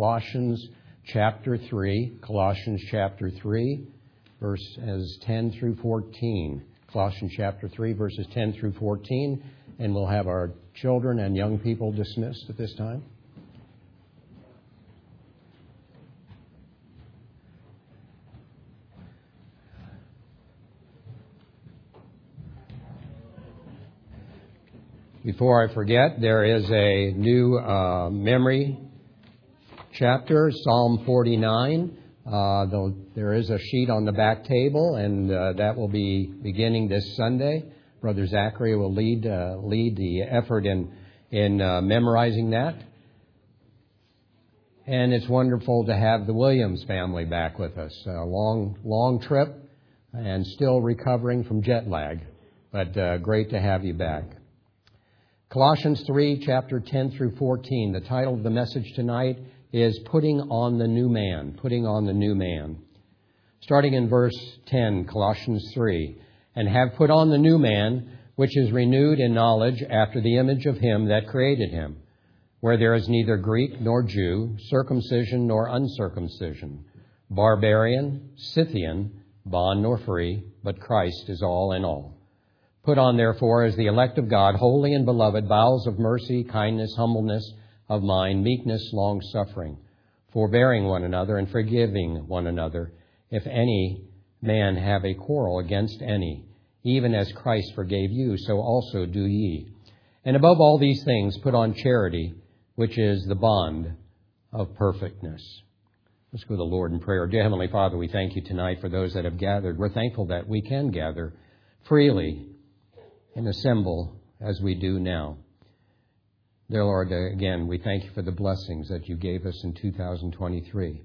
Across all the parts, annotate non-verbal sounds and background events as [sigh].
Colossians chapter 3, Colossians chapter 3, verses 10 through 14. Colossians chapter 3, verses 10 through 14, and we'll have our children and young people dismissed at this time. Before I forget, there is a new uh, memory chapter, Psalm 49. Uh, there is a sheet on the back table, and uh, that will be beginning this Sunday. Brother Zachary will lead uh, lead the effort in in uh, memorizing that. And it's wonderful to have the Williams family back with us. A long long trip, and still recovering from jet lag, but uh, great to have you back. Colossians 3, chapter 10 through 14. The title of the message tonight is Putting on the New Man. Putting on the New Man. Starting in verse 10, Colossians 3. And have put on the new man, which is renewed in knowledge after the image of him that created him, where there is neither Greek nor Jew, circumcision nor uncircumcision, barbarian, Scythian, bond nor free, but Christ is all in all. Put on, therefore, as the elect of God, holy and beloved, bowels of mercy, kindness, humbleness of mind, meekness, long suffering, forbearing one another, and forgiving one another, if any man have a quarrel against any, even as Christ forgave you, so also do ye. And above all these things, put on charity, which is the bond of perfectness. Let's go to the Lord in prayer. Dear Heavenly Father, we thank you tonight for those that have gathered. We're thankful that we can gather freely and assemble as we do now. Dear Lord, again, we thank you for the blessings that you gave us in 2023.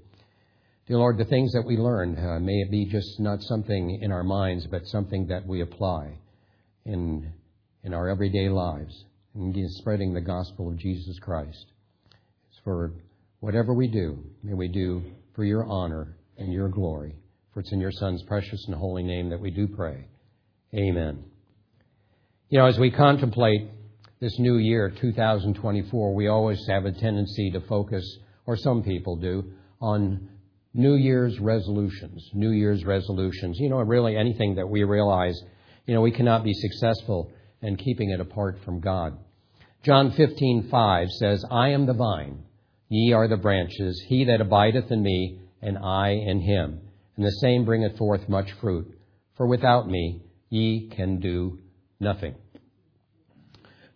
Dear Lord, the things that we learned, uh, may it be just not something in our minds, but something that we apply in, in our everyday lives, and spreading the gospel of Jesus Christ. It's for whatever we do, may we do for your honor and your glory. For it's in your Son's precious and holy name that we do pray. Amen. You know, as we contemplate this new year, 2024, we always have a tendency to focus, or some people do, on New Year's resolutions. New Year's resolutions. You know, really anything that we realize, you know, we cannot be successful in keeping it apart from God. John 15:5 says, "I am the vine, ye are the branches. He that abideth in me, and I in him, and the same bringeth forth much fruit. For without me ye can do nothing.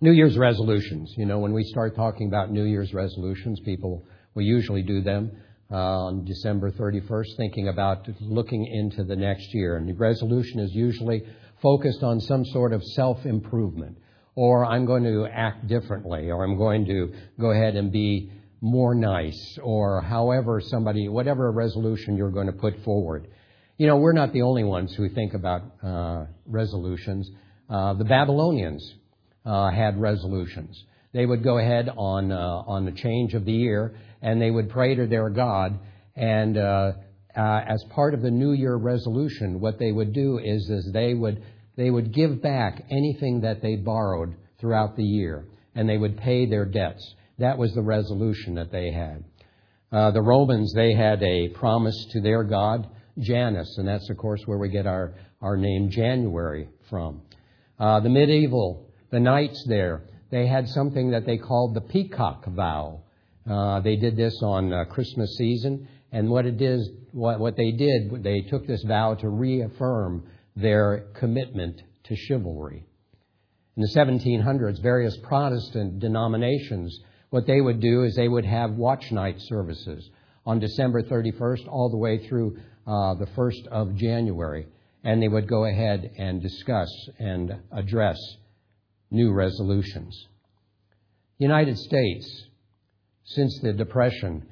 New Year's resolutions. You know, when we start talking about New Year's resolutions, people we usually do them uh, on December 31st, thinking about looking into the next year. And the resolution is usually focused on some sort of self improvement, or I'm going to act differently, or I'm going to go ahead and be more nice, or however somebody, whatever resolution you're going to put forward. You know, we're not the only ones who think about uh, resolutions. Uh, the Babylonians uh, had resolutions. They would go ahead on uh, on the change of the year, and they would pray to their God. And uh, uh, as part of the New Year resolution, what they would do is, is they would they would give back anything that they borrowed throughout the year, and they would pay their debts. That was the resolution that they had. Uh, the Romans they had a promise to their god Janus, and that's of course where we get our our name January from. Uh, the medieval, the knights there, they had something that they called the peacock vow. Uh, they did this on uh, Christmas season, and what it is, what, what they did, they took this vow to reaffirm their commitment to chivalry. In the 1700s, various Protestant denominations, what they would do is they would have watch night services on December 31st all the way through uh, the 1st of January and they would go ahead and discuss and address new resolutions. United States, since the Depression,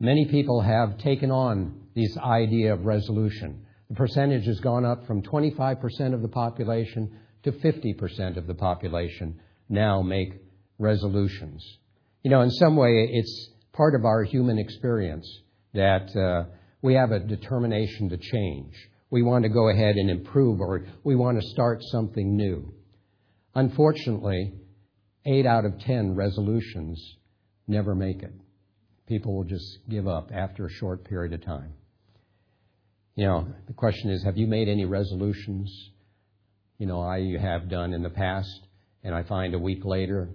many people have taken on this idea of resolution. The percentage has gone up from 25% of the population to 50% of the population now make resolutions. You know, in some way, it's part of our human experience that uh, we have a determination to change we want to go ahead and improve or we want to start something new. Unfortunately, eight out of ten resolutions never make it. People will just give up after a short period of time. You know, the question is have you made any resolutions? You know, I have done in the past, and I find a week later,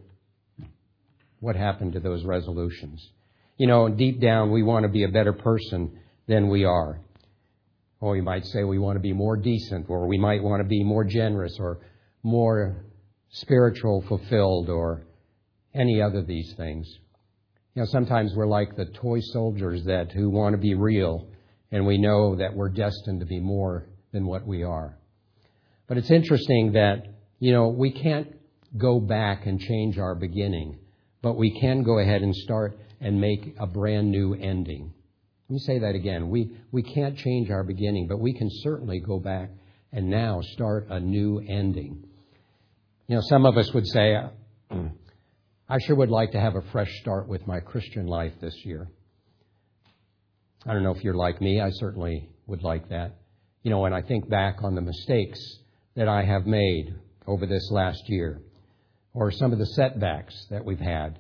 what happened to those resolutions? You know, deep down, we want to be a better person than we are. Or we might say we want to be more decent, or we might want to be more generous, or more spiritual fulfilled, or any other of these things. You know, sometimes we're like the toy soldiers that who want to be real, and we know that we're destined to be more than what we are. But it's interesting that, you know, we can't go back and change our beginning, but we can go ahead and start and make a brand new ending. Let me say that again. We, we can't change our beginning, but we can certainly go back and now start a new ending. You know, some of us would say, uh, mm. I sure would like to have a fresh start with my Christian life this year. I don't know if you're like me. I certainly would like that. You know, when I think back on the mistakes that I have made over this last year, or some of the setbacks that we've had.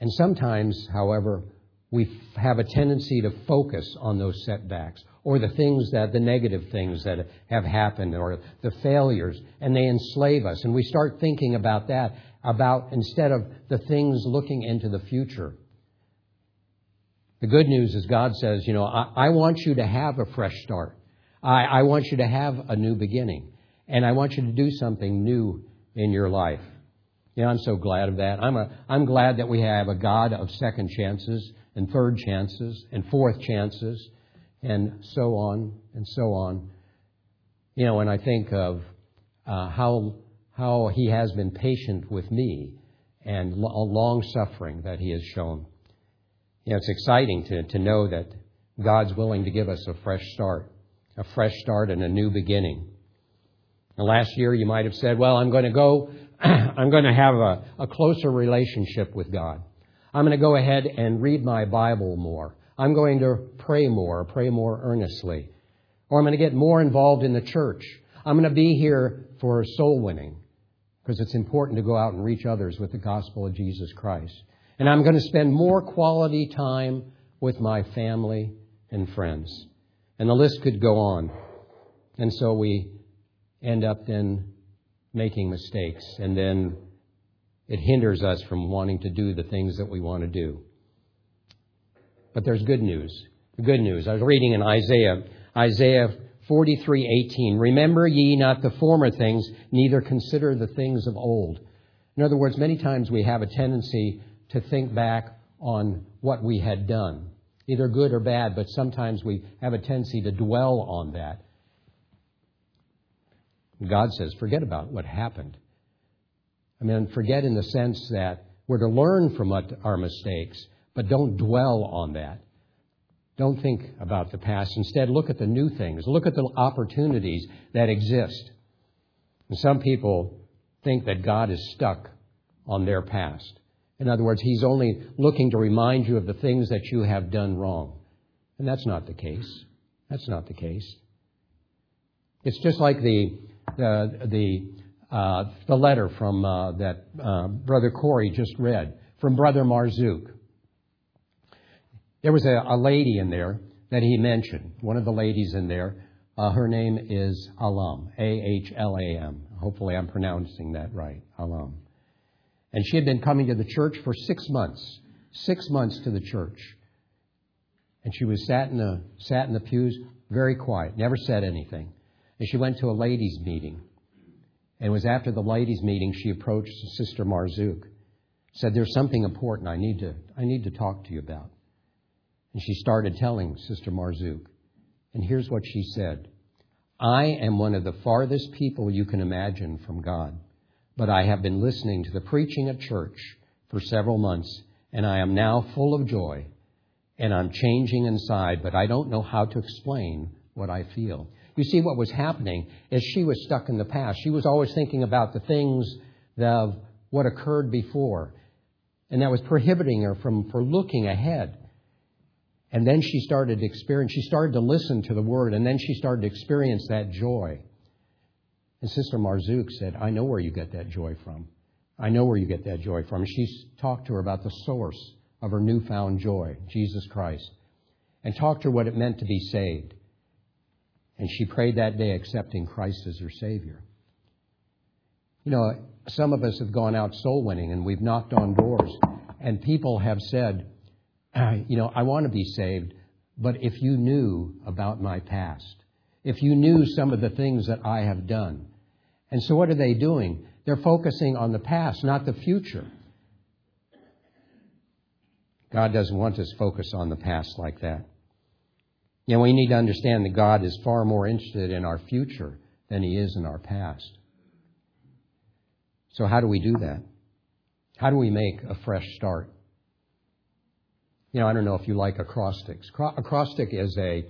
And sometimes, however, we have a tendency to focus on those setbacks or the things that, the negative things that have happened or the failures, and they enslave us. And we start thinking about that, about instead of the things looking into the future. The good news is God says, you know, I, I want you to have a fresh start. I, I want you to have a new beginning. And I want you to do something new in your life. You know, I'm so glad of that. I'm, a, I'm glad that we have a God of second chances and third chances and fourth chances and so on and so on. You know, and I think of uh, how, how He has been patient with me and long suffering that He has shown. You know, it's exciting to, to know that God's willing to give us a fresh start, a fresh start and a new beginning. And last year you might have said, well, I'm going to go, [clears throat] I'm going to have a, a closer relationship with God. I'm going to go ahead and read my Bible more. I'm going to pray more, pray more earnestly. Or I'm going to get more involved in the church. I'm going to be here for soul winning because it's important to go out and reach others with the gospel of Jesus Christ. And I'm going to spend more quality time with my family and friends. And the list could go on. And so we end up then making mistakes. And then it hinders us from wanting to do the things that we want to do. But there's good news. The good news. I was reading in Isaiah, Isaiah 43:18. Remember ye not the former things, neither consider the things of old. In other words, many times we have a tendency to think back on what we had done, either good or bad, but sometimes we have a tendency to dwell on that. God says, forget about what happened. I mean, forget in the sense that we're to learn from our mistakes, but don't dwell on that. Don't think about the past. Instead, look at the new things. Look at the opportunities that exist. And some people think that God is stuck on their past. In other words, He's only looking to remind you of the things that you have done wrong. And that's not the case. That's not the case. It's just like the, the, the, uh, the letter from uh, that uh, Brother Corey just read from Brother Marzook. There was a, a, lady in there that he mentioned, one of the ladies in there. Uh, her name is Alam, A H L A M. Hopefully, I'm pronouncing that right, Alam. And she had been coming to the church for six months, six months to the church. And she was sat in the, sat in the pews, very quiet, never said anything. And she went to a ladies' meeting. And it was after the ladies' meeting she approached Sister Marzook, said, There's something important I need to, I need to talk to you about. And she started telling Sister Marzook. And here's what she said I am one of the farthest people you can imagine from God but I have been listening to the preaching at church for several months, and I am now full of joy, and I'm changing inside, but I don't know how to explain what I feel. You see, what was happening is she was stuck in the past. She was always thinking about the things of what occurred before, and that was prohibiting her from, from looking ahead. And then she started to experience, she started to listen to the word, and then she started to experience that joy. And Sister Marzook said, I know where you get that joy from. I know where you get that joy from. She talked to her about the source of her newfound joy, Jesus Christ, and talked to her what it meant to be saved. And she prayed that day accepting Christ as her Savior. You know, some of us have gone out soul winning and we've knocked on doors, and people have said, [clears throat] You know, I want to be saved, but if you knew about my past, if you knew some of the things that I have done. And so what are they doing? They're focusing on the past, not the future. God doesn't want us focused on the past like that. You know, we need to understand that God is far more interested in our future than he is in our past. So how do we do that? How do we make a fresh start? You know, I don't know if you like acrostics. Acrostic is a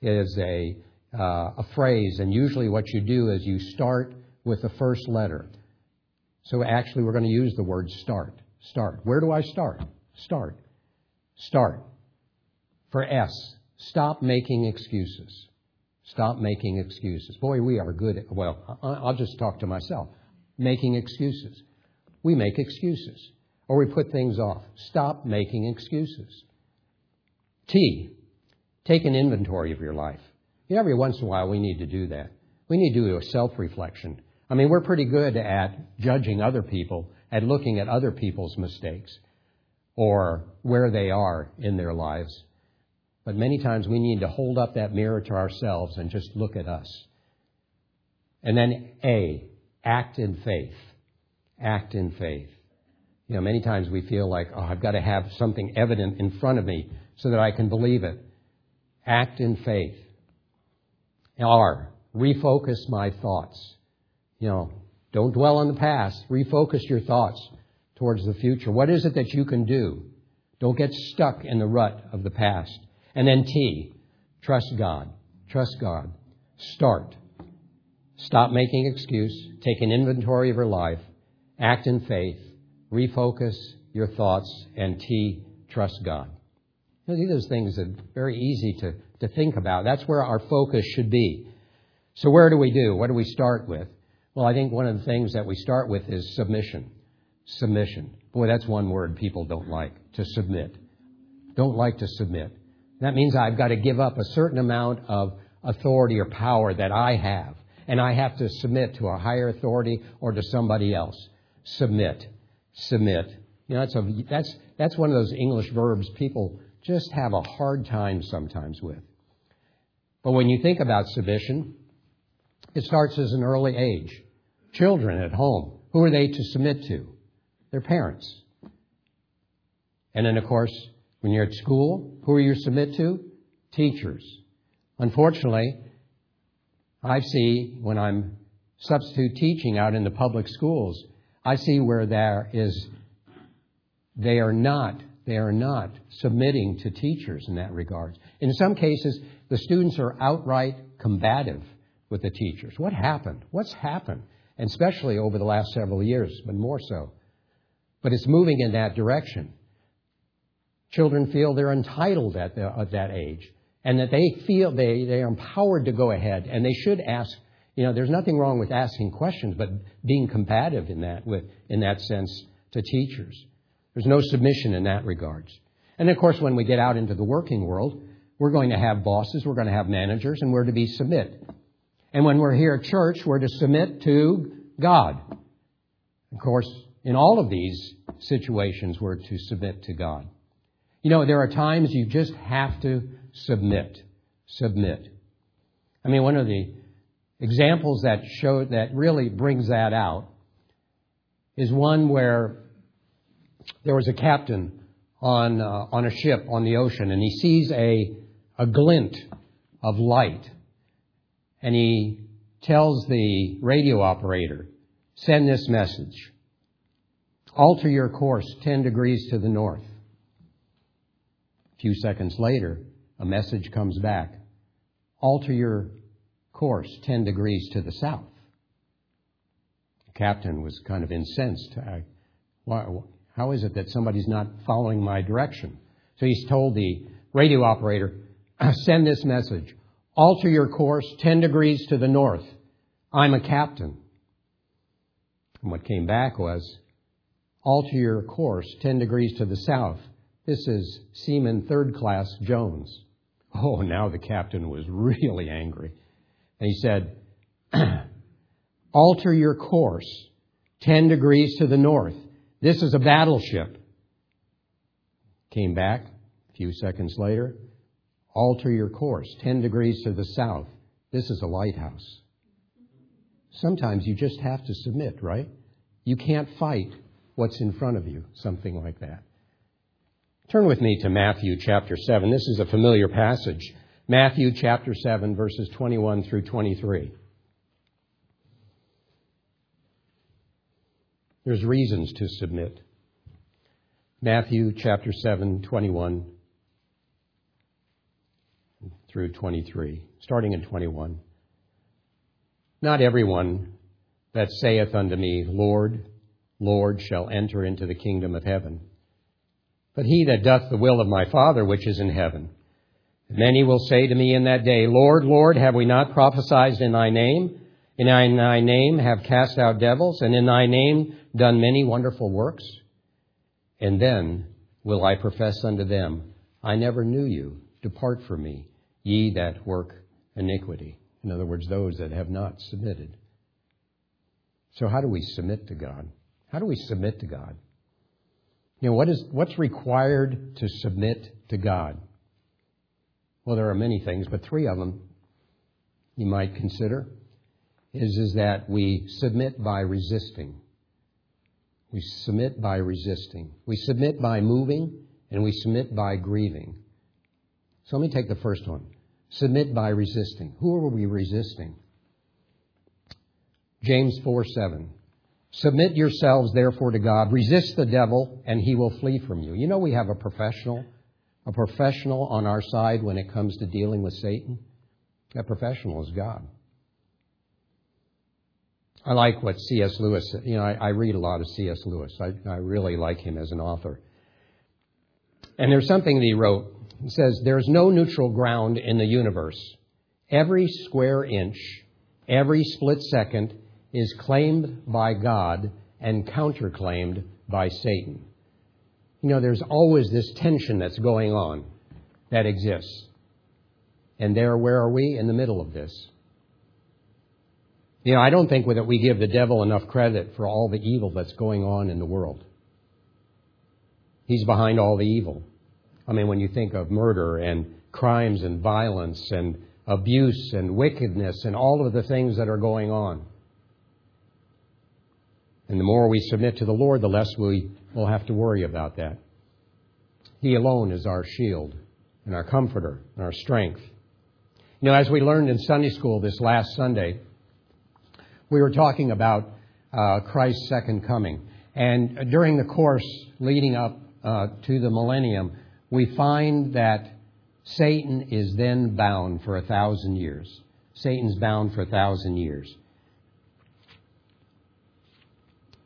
is a uh, a phrase, and usually what you do is you start with the first letter. So actually, we're going to use the word start. Start. Where do I start? Start. Start. For S, stop making excuses. Stop making excuses. Boy, we are good at, well, I'll just talk to myself. Making excuses. We make excuses. Or we put things off. Stop making excuses. T, take an inventory of your life. You know, every once in a while we need to do that. We need to do a self reflection. I mean, we're pretty good at judging other people, at looking at other people's mistakes or where they are in their lives. But many times we need to hold up that mirror to ourselves and just look at us. And then A, act in faith. Act in faith. You know, many times we feel like, oh, I've got to have something evident in front of me so that I can believe it. Act in faith. R, refocus my thoughts. You know, don't dwell on the past. Refocus your thoughts towards the future. What is it that you can do? Don't get stuck in the rut of the past. And then T, trust God. Trust God. Start. Stop making excuse. Take an inventory of your life. Act in faith. Refocus your thoughts. And T, trust God. these are things that are very easy to, to think about. That's where our focus should be. So where do we do? What do we start with? Well, I think one of the things that we start with is submission submission. Boy, that's one word people don't like to submit. Don't like to submit. That means I've got to give up a certain amount of authority or power that I have, and I have to submit to a higher authority or to somebody else. Submit. Submit. You know, that's, a, that's, that's one of those English verbs people just have a hard time sometimes with. But when you think about submission, it starts as an early age. Children at home, who are they to submit to? Their parents. And then, of course, when you're at school, who are you submit to? Teachers. Unfortunately, I see when I'm substitute teaching out in the public schools, I see where there is they are not they are not submitting to teachers in that regard. In some cases, the students are outright combative with the teachers. What happened? What's happened? And especially over the last several years, but more so. But it's moving in that direction. Children feel they're entitled at, the, at that age and that they feel they, they are empowered to go ahead and they should ask you know there's nothing wrong with asking questions but being combative in that with in that sense to teachers there's no submission in that regards and of course when we get out into the working world we're going to have bosses we're going to have managers and we're to be submit and when we're here at church we're to submit to god of course in all of these situations, we're to submit to God. You know, there are times you just have to submit. Submit. I mean, one of the examples that show that really brings that out is one where there was a captain on uh, on a ship on the ocean, and he sees a a glint of light, and he tells the radio operator, "Send this message." Alter your course 10 degrees to the north. A few seconds later, a message comes back. Alter your course 10 degrees to the south. The captain was kind of incensed. I, why, how is it that somebody's not following my direction? So he's told the radio operator, [clears throat] send this message. Alter your course 10 degrees to the north. I'm a captain. And what came back was, alter your course 10 degrees to the south. This is Seaman Third Class Jones. Oh, now the captain was [laughs] really angry. And he said, [clears throat] Alter your course 10 degrees to the north. This is a battleship. Came back a few seconds later. Alter your course 10 degrees to the south. This is a lighthouse. Sometimes you just have to submit, right? You can't fight what's in front of you, something like that. Turn with me to Matthew chapter 7. This is a familiar passage. Matthew chapter 7, verses 21 through 23. There's reasons to submit. Matthew chapter 7, 21 through 23, starting in 21. Not everyone that saith unto me, Lord, Lord, shall enter into the kingdom of heaven, but he that doth the will of my Father which is in heaven. Many will say to me in that day, Lord, Lord, have we not prophesied in thy name? In thy name have cast out devils, and in thy name done many wonderful works? And then will I profess unto them, I never knew you. Depart from me, ye that work iniquity. In other words, those that have not submitted. So how do we submit to God? How do we submit to God? You know, what is, what's required to submit to God? Well, there are many things, but three of them you might consider is, is that we submit by resisting. We submit by resisting. We submit by moving, and we submit by grieving. So let me take the first one. Submit by resisting. Who are we resisting? James 4 7. Submit yourselves therefore to God. Resist the devil, and he will flee from you. You know, we have a professional, a professional on our side when it comes to dealing with Satan. That professional is God. I like what C.S. Lewis, you know, I, I read a lot of C.S. Lewis. I, I really like him as an author. And there's something that he wrote. He says, There's no neutral ground in the universe. Every square inch, every split second is claimed by God and counterclaimed by Satan. You know, there's always this tension that's going on that exists. And there, where are we? In the middle of this. You know, I don't think that we give the devil enough credit for all the evil that's going on in the world. He's behind all the evil. I mean, when you think of murder and crimes and violence and abuse and wickedness and all of the things that are going on. And the more we submit to the Lord, the less we will have to worry about that. He alone is our shield and our comforter and our strength. You know, as we learned in Sunday school this last Sunday, we were talking about uh, Christ's second coming. And during the course leading up uh, to the millennium, we find that Satan is then bound for a thousand years. Satan's bound for a thousand years.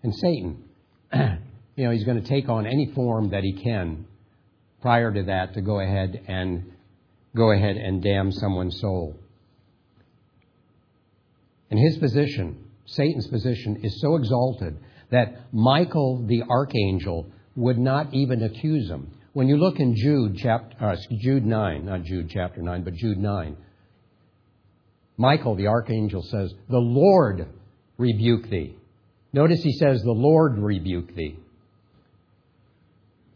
And Satan, [clears throat] you know, he's going to take on any form that he can prior to that to go ahead and go ahead and damn someone's soul. And his position, Satan's position, is so exalted that Michael the archangel would not even accuse him. When you look in Jude chapter uh, Jude 9, not Jude chapter 9, but Jude 9, Michael the archangel says, "The Lord rebuke thee." Notice he says, The Lord rebuke thee.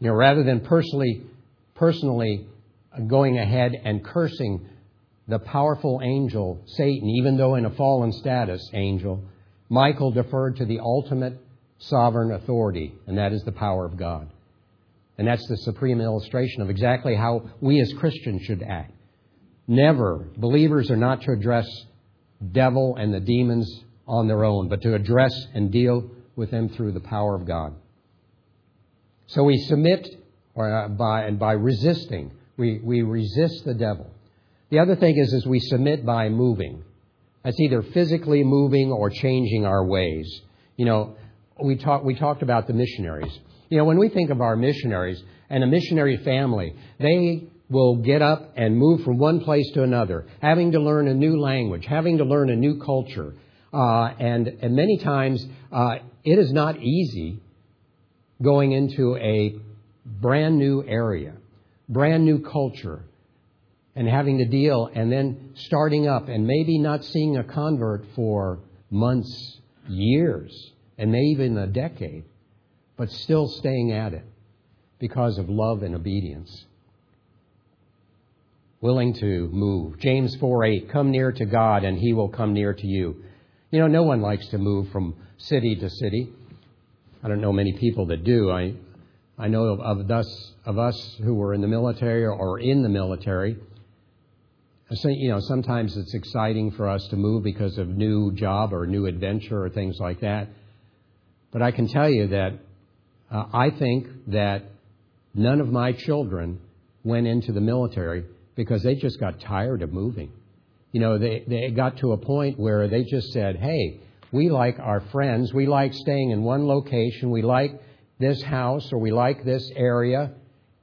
You know, rather than personally, personally going ahead and cursing the powerful angel, Satan, even though in a fallen status, angel, Michael deferred to the ultimate sovereign authority, and that is the power of God. And that's the supreme illustration of exactly how we as Christians should act. Never, believers are not to address devil and the demons on their own, but to address and deal with them through the power of God. So we submit uh, by, and by resisting, we, we resist the devil. The other thing is, is we submit by moving. That's either physically moving or changing our ways. You know, we, talk, we talked about the missionaries. You know, when we think of our missionaries and a missionary family, they will get up and move from one place to another, having to learn a new language, having to learn a new culture, uh, and, and many times uh, it is not easy going into a brand new area, brand new culture, and having to deal and then starting up and maybe not seeing a convert for months, years, and maybe even a decade, but still staying at it because of love and obedience. Willing to move. James 4 8, come near to God and he will come near to you. You know, no one likes to move from city to city. I don't know many people that do. I, I know of, us, of us who were in the military or in the military. So, you know, sometimes it's exciting for us to move because of new job or new adventure or things like that. But I can tell you that uh, I think that none of my children went into the military because they just got tired of moving. You know, they, they got to a point where they just said, hey, we like our friends. We like staying in one location. We like this house or we like this area.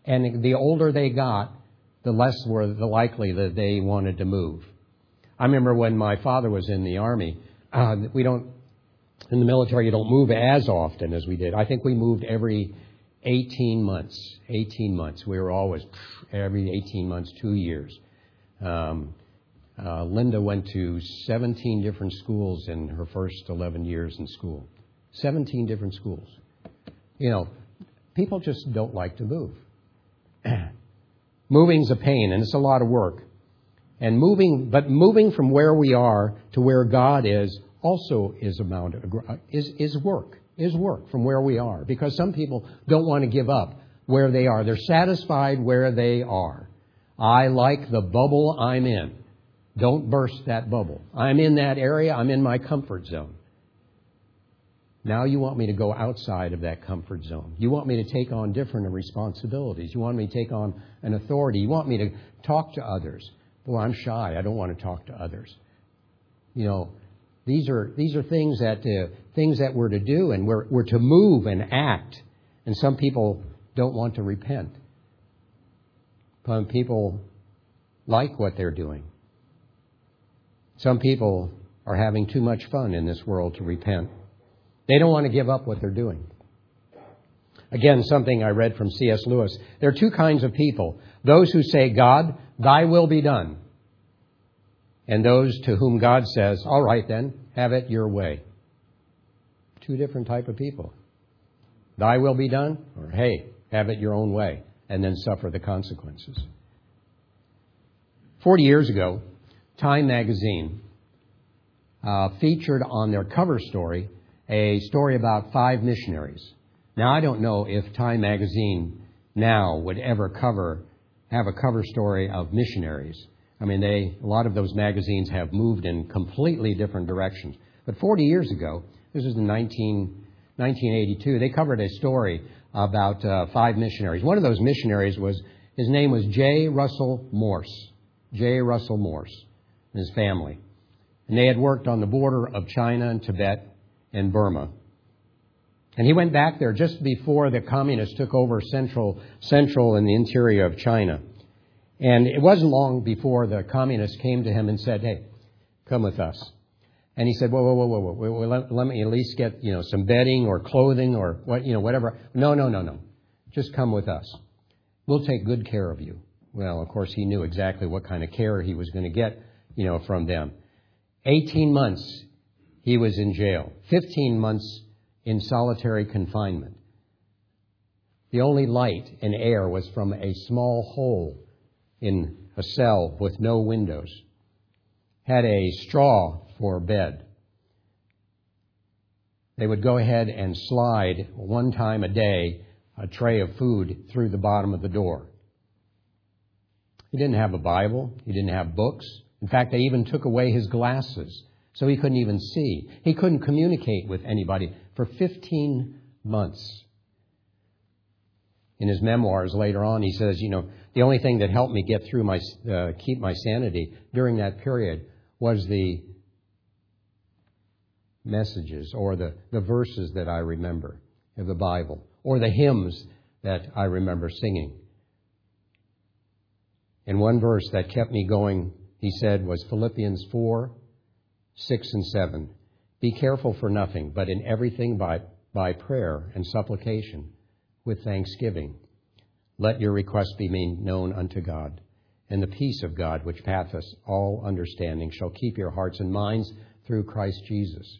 And the older they got, the less were the likely that they wanted to move. I remember when my father was in the army, uh, we don't, in the military, you don't move as often as we did. I think we moved every 18 months. 18 months. We were always every 18 months, two years. Um, uh, Linda went to 17 different schools in her first 11 years in school. 17 different schools. You know, people just don't like to move. [clears throat] Moving's a pain and it's a lot of work. And moving, but moving from where we are to where God is also is amount of, is, is work, is work from where we are. Because some people don't want to give up where they are. They're satisfied where they are. I like the bubble I'm in. Don't burst that bubble. I'm in that area. I'm in my comfort zone. Now you want me to go outside of that comfort zone. You want me to take on different responsibilities. You want me to take on an authority. You want me to talk to others. Boy, I'm shy. I don't want to talk to others. You know, these are these are things that uh, things that we're to do, and we're we're to move and act. And some people don't want to repent. Some people like what they're doing. Some people are having too much fun in this world to repent. They don't want to give up what they're doing. Again, something I read from C.S. Lewis. There are two kinds of people those who say, God, thy will be done, and those to whom God says, All right then, have it your way. Two different type of people. Thy will be done, or hey, have it your own way, and then suffer the consequences. Forty years ago, Time magazine uh, featured on their cover story a story about five missionaries. Now, I don't know if Time magazine now would ever cover have a cover story of missionaries. I mean, they a lot of those magazines have moved in completely different directions. But 40 years ago, this was in 19, 1982, they covered a story about uh, five missionaries. One of those missionaries was his name was J. Russell Morse. J. Russell Morse and his family. And they had worked on the border of China and Tibet and Burma. And he went back there just before the communists took over central, central and the interior of China. And it wasn't long before the communists came to him and said, hey, come with us. And he said, whoa, whoa, whoa, whoa, whoa, whoa let, let, me at least get, you know, some bedding or clothing or what, you know, whatever. No, no, no, no. Just come with us. We'll take good care of you. Well, of course, he knew exactly what kind of care he was going to get, you know, from them. 18 months he was in jail, 15 months in solitary confinement. The only light and air was from a small hole in a cell with no windows. Had a straw for bed. They would go ahead and slide one time a day a tray of food through the bottom of the door. He didn't have a Bible. He didn't have books. In fact, they even took away his glasses so he couldn't even see. He couldn't communicate with anybody for 15 months. In his memoirs later on, he says, you know, the only thing that helped me get through my, uh, keep my sanity during that period was the messages or the, the verses that I remember of the Bible or the hymns that I remember singing. And one verse that kept me going, he said, was Philippians 4 6 and 7. Be careful for nothing, but in everything by, by prayer and supplication with thanksgiving. Let your requests be made known unto God. And the peace of God, which passeth all understanding, shall keep your hearts and minds through Christ Jesus.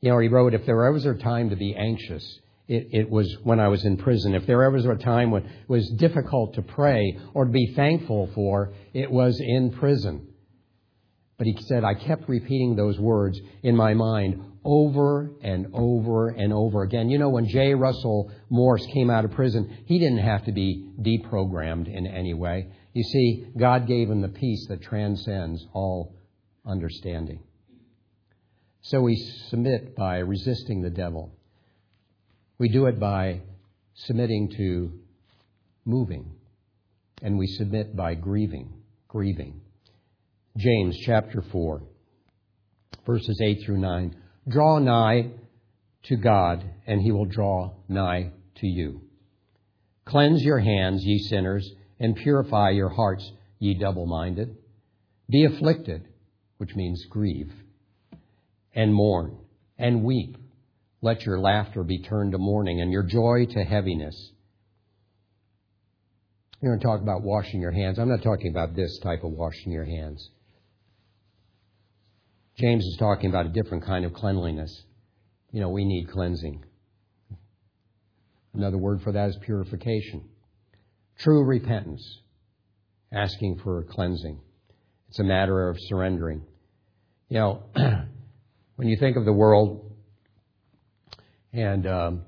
You know, he wrote, if there ever was a time to be anxious, it, it, was when I was in prison. If there ever was a time when it was difficult to pray or to be thankful for, it was in prison. But he said, I kept repeating those words in my mind over and over and over again. You know, when J. Russell Morse came out of prison, he didn't have to be deprogrammed in any way. You see, God gave him the peace that transcends all understanding. So we submit by resisting the devil. We do it by submitting to moving. And we submit by grieving, grieving. James chapter 4, verses 8 through 9. Draw nigh to God, and he will draw nigh to you. Cleanse your hands, ye sinners, and purify your hearts, ye double minded. Be afflicted, which means grieve, and mourn, and weep. Let your laughter be turned to mourning, and your joy to heaviness. Going to talk about washing your hands. I'm not talking about this type of washing your hands. James is talking about a different kind of cleanliness. You know, we need cleansing. Another word for that is purification. True repentance, asking for cleansing. It's a matter of surrendering. You know, [clears throat] when you think of the world and um,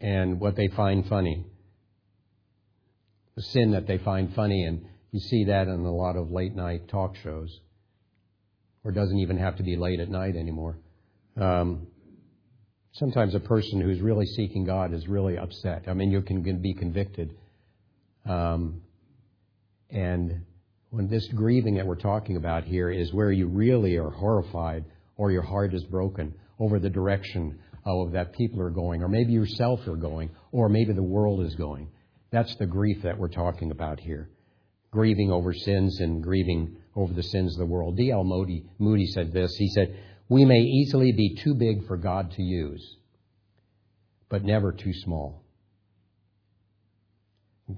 and what they find funny, the sin that they find funny, and you see that in a lot of late night talk shows or doesn't even have to be late at night anymore. Um, sometimes a person who's really seeking God is really upset. I mean, you can be convicted. Um, and when this grieving that we're talking about here is where you really are horrified or your heart is broken over the direction of that people are going, or maybe yourself are going, or maybe the world is going. That's the grief that we're talking about here. Grieving over sins and grieving over the sins of the world. D.L. Moody, Moody said this. He said, We may easily be too big for God to use, but never too small.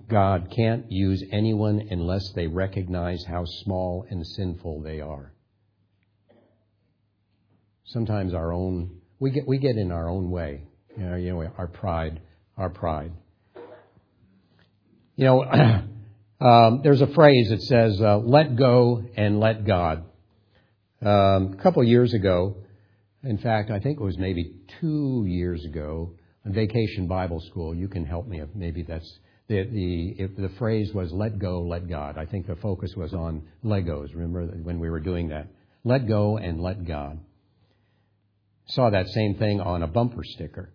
God can't use anyone unless they recognize how small and sinful they are. Sometimes our own, we get, we get in our own way, you know, you know our pride, our pride. You know, [clears throat] Um, there's a phrase that says, uh, let go and let God. Um, a couple of years ago, in fact, I think it was maybe two years ago, on Vacation Bible School, you can help me if maybe that's the, the, if the phrase was let go, let God. I think the focus was on Legos. Remember when we were doing that? Let go and let God. Saw that same thing on a bumper sticker.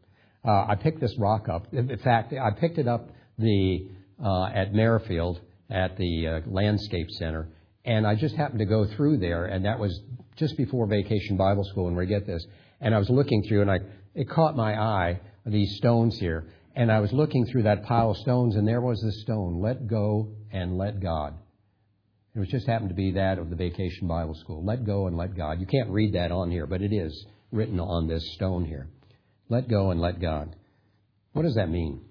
Uh, I picked this rock up. In fact, I picked it up the uh, at Merrifield at the uh, Landscape Center. And I just happened to go through there, and that was just before Vacation Bible School, and we get this. And I was looking through, and I it caught my eye these stones here, and I was looking through that pile of stones, and there was this stone: "Let go and let God." It was just happened to be that of the Vacation Bible School. Let go and let God. You can't read that on here, but it is written on this stone here. Let go and let God. What does that mean?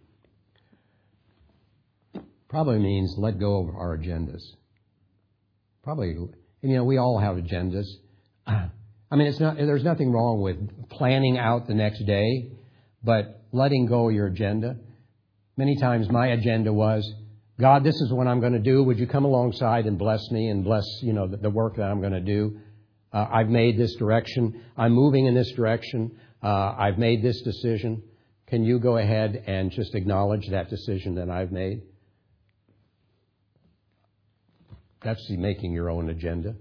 probably means let go of our agendas. Probably, you know, we all have agendas. [clears throat] I mean, it's not, there's nothing wrong with planning out the next day, but letting go of your agenda. Many times my agenda was, God, this is what I'm going to do. Would you come alongside and bless me and bless, you know, the, the work that I'm going to do? Uh, I've made this direction. I'm moving in this direction. Uh, I've made this decision. Can you go ahead and just acknowledge that decision that I've made? That's making your own agenda.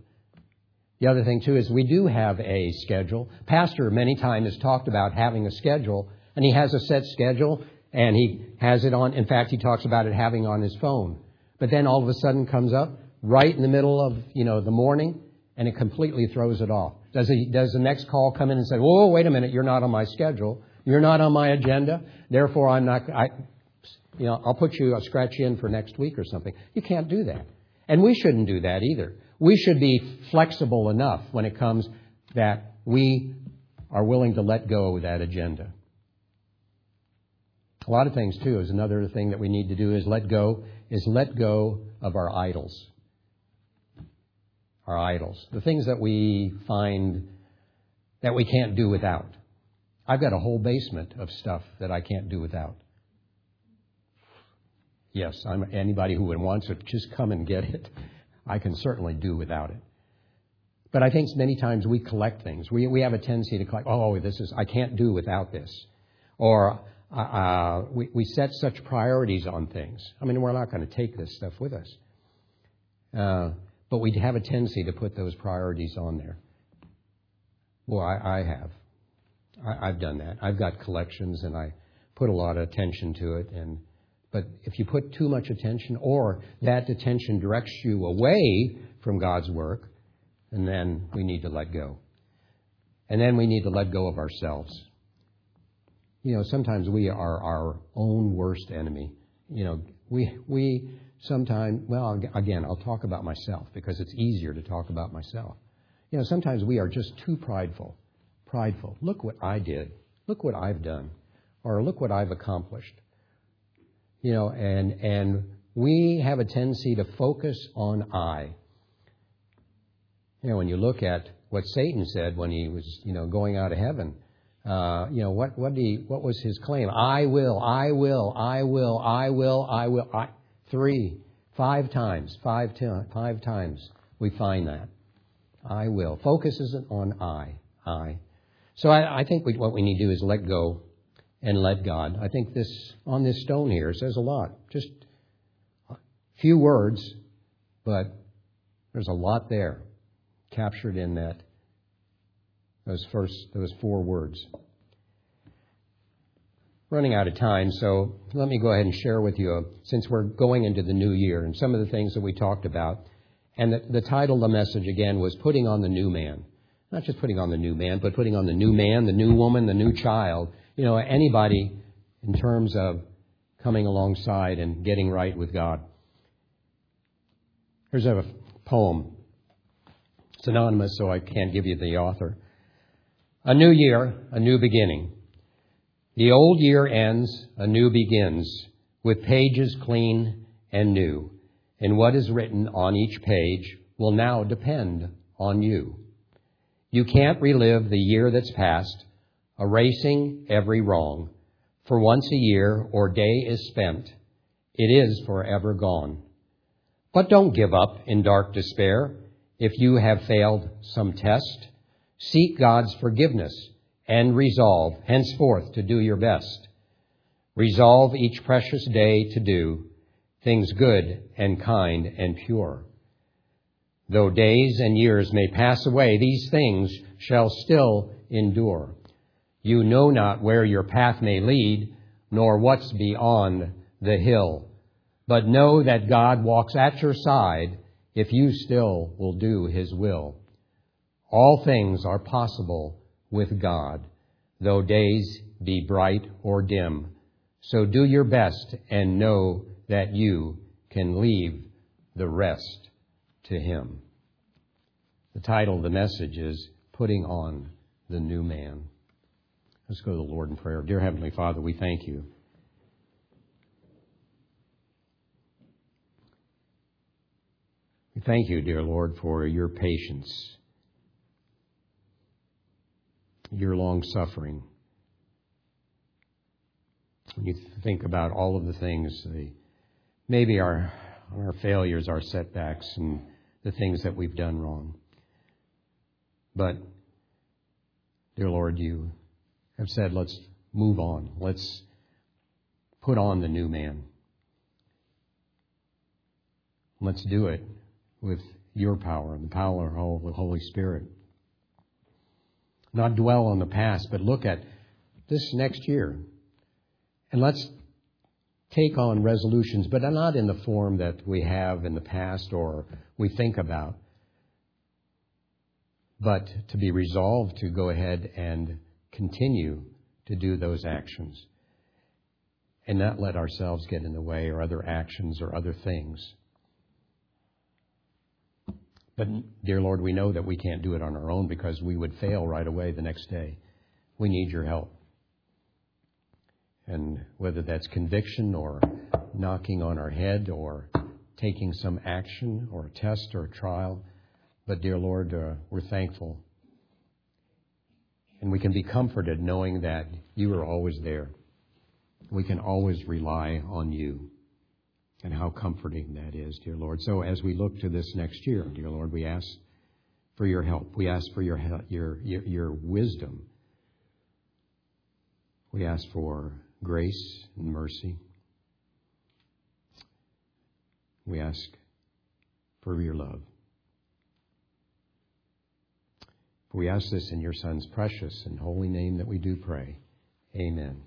The other thing, too, is we do have a schedule. Pastor many times has talked about having a schedule, and he has a set schedule, and he has it on. In fact, he talks about it having on his phone. But then all of a sudden comes up right in the middle of you know the morning, and it completely throws it off. Does he? Does the next call come in and say, "Whoa, wait a minute, you're not on my schedule. You're not on my agenda. Therefore, I'm not. I, you know, I'll put you. I'll scratch in for next week or something." You can't do that. And we shouldn't do that either. We should be flexible enough when it comes that we are willing to let go of that agenda. A lot of things too is another thing that we need to do is let go is let go of our idols. Our idols. The things that we find that we can't do without. I've got a whole basement of stuff that I can't do without. Yes, I'm anybody who would wants it, just come and get it. I can certainly do without it. But I think many times we collect things. We, we have a tendency to collect, oh, this is, I can't do without this. Or uh, uh, we, we set such priorities on things. I mean, we're not going to take this stuff with us. Uh, but we have a tendency to put those priorities on there. Well, I, I have. I, I've done that. I've got collections and I put a lot of attention to it. And but if you put too much attention, or that attention directs you away from God's work, and then we need to let go. And then we need to let go of ourselves. You know, sometimes we are our own worst enemy. You know, we we sometimes well again, I'll talk about myself because it's easier to talk about myself. You know, sometimes we are just too prideful. Prideful. Look what I did. Look what I've done. Or look what I've accomplished. You know, and and we have a tendency to focus on I. You know, when you look at what Satan said when he was, you know, going out of heaven, uh, you know, what what did he, what was his claim? I will, I will, I will, I will, I will. I, three, five times, five, five times we find that. I will. Focus isn't on I. I. So I, I think we, what we need to do is let go and let God. I think this on this stone here says a lot. Just a few words, but there's a lot there captured in that those first those four words. Running out of time, so let me go ahead and share with you, since we're going into the new year, and some of the things that we talked about. And the, the title of the message again was Putting on the New Man. Not just putting on the new man, but putting on the new man, the new woman, the new child. You know, anybody in terms of coming alongside and getting right with God. Here's a poem it's anonymous, so I can't give you the author. A new year, a new beginning. The old year ends, a new begins, with pages clean and new. And what is written on each page will now depend on you. You can't relive the year that's passed, erasing every wrong. For once a year or day is spent, it is forever gone. But don't give up in dark despair if you have failed some test, seek God's forgiveness and resolve henceforth to do your best. Resolve each precious day to do things good and kind and pure. Though days and years may pass away, these things shall still endure. You know not where your path may lead, nor what's beyond the hill. But know that God walks at your side if you still will do His will. All things are possible with God, though days be bright or dim. So do your best and know that you can leave the rest to Him. The title of the message is Putting on the New Man. Let's go to the Lord in prayer. Dear Heavenly Father, we thank you We Thank you, dear Lord, for your patience, your long suffering. When you think about all of the things, the, maybe our, our failures, our setbacks, and the things that we've done wrong. But, dear Lord, you have said, let's move on. Let's put on the new man. Let's do it with your power and the power of the Holy Spirit. Not dwell on the past, but look at this next year. And let's take on resolutions, but not in the form that we have in the past or we think about, but to be resolved to go ahead and continue to do those actions and not let ourselves get in the way or other actions or other things. But, dear Lord, we know that we can't do it on our own because we would fail right away the next day. We need your help. And whether that's conviction or knocking on our head or taking some action or a test or a trial. But, dear Lord, uh, we're thankful. And we can be comforted knowing that you are always there. We can always rely on you. And how comforting that is, dear Lord. So as we look to this next year, dear Lord, we ask for your help. We ask for your, your, your, your wisdom. We ask for grace and mercy. We ask for your love. We ask this in your Son's precious and holy name that we do pray. Amen.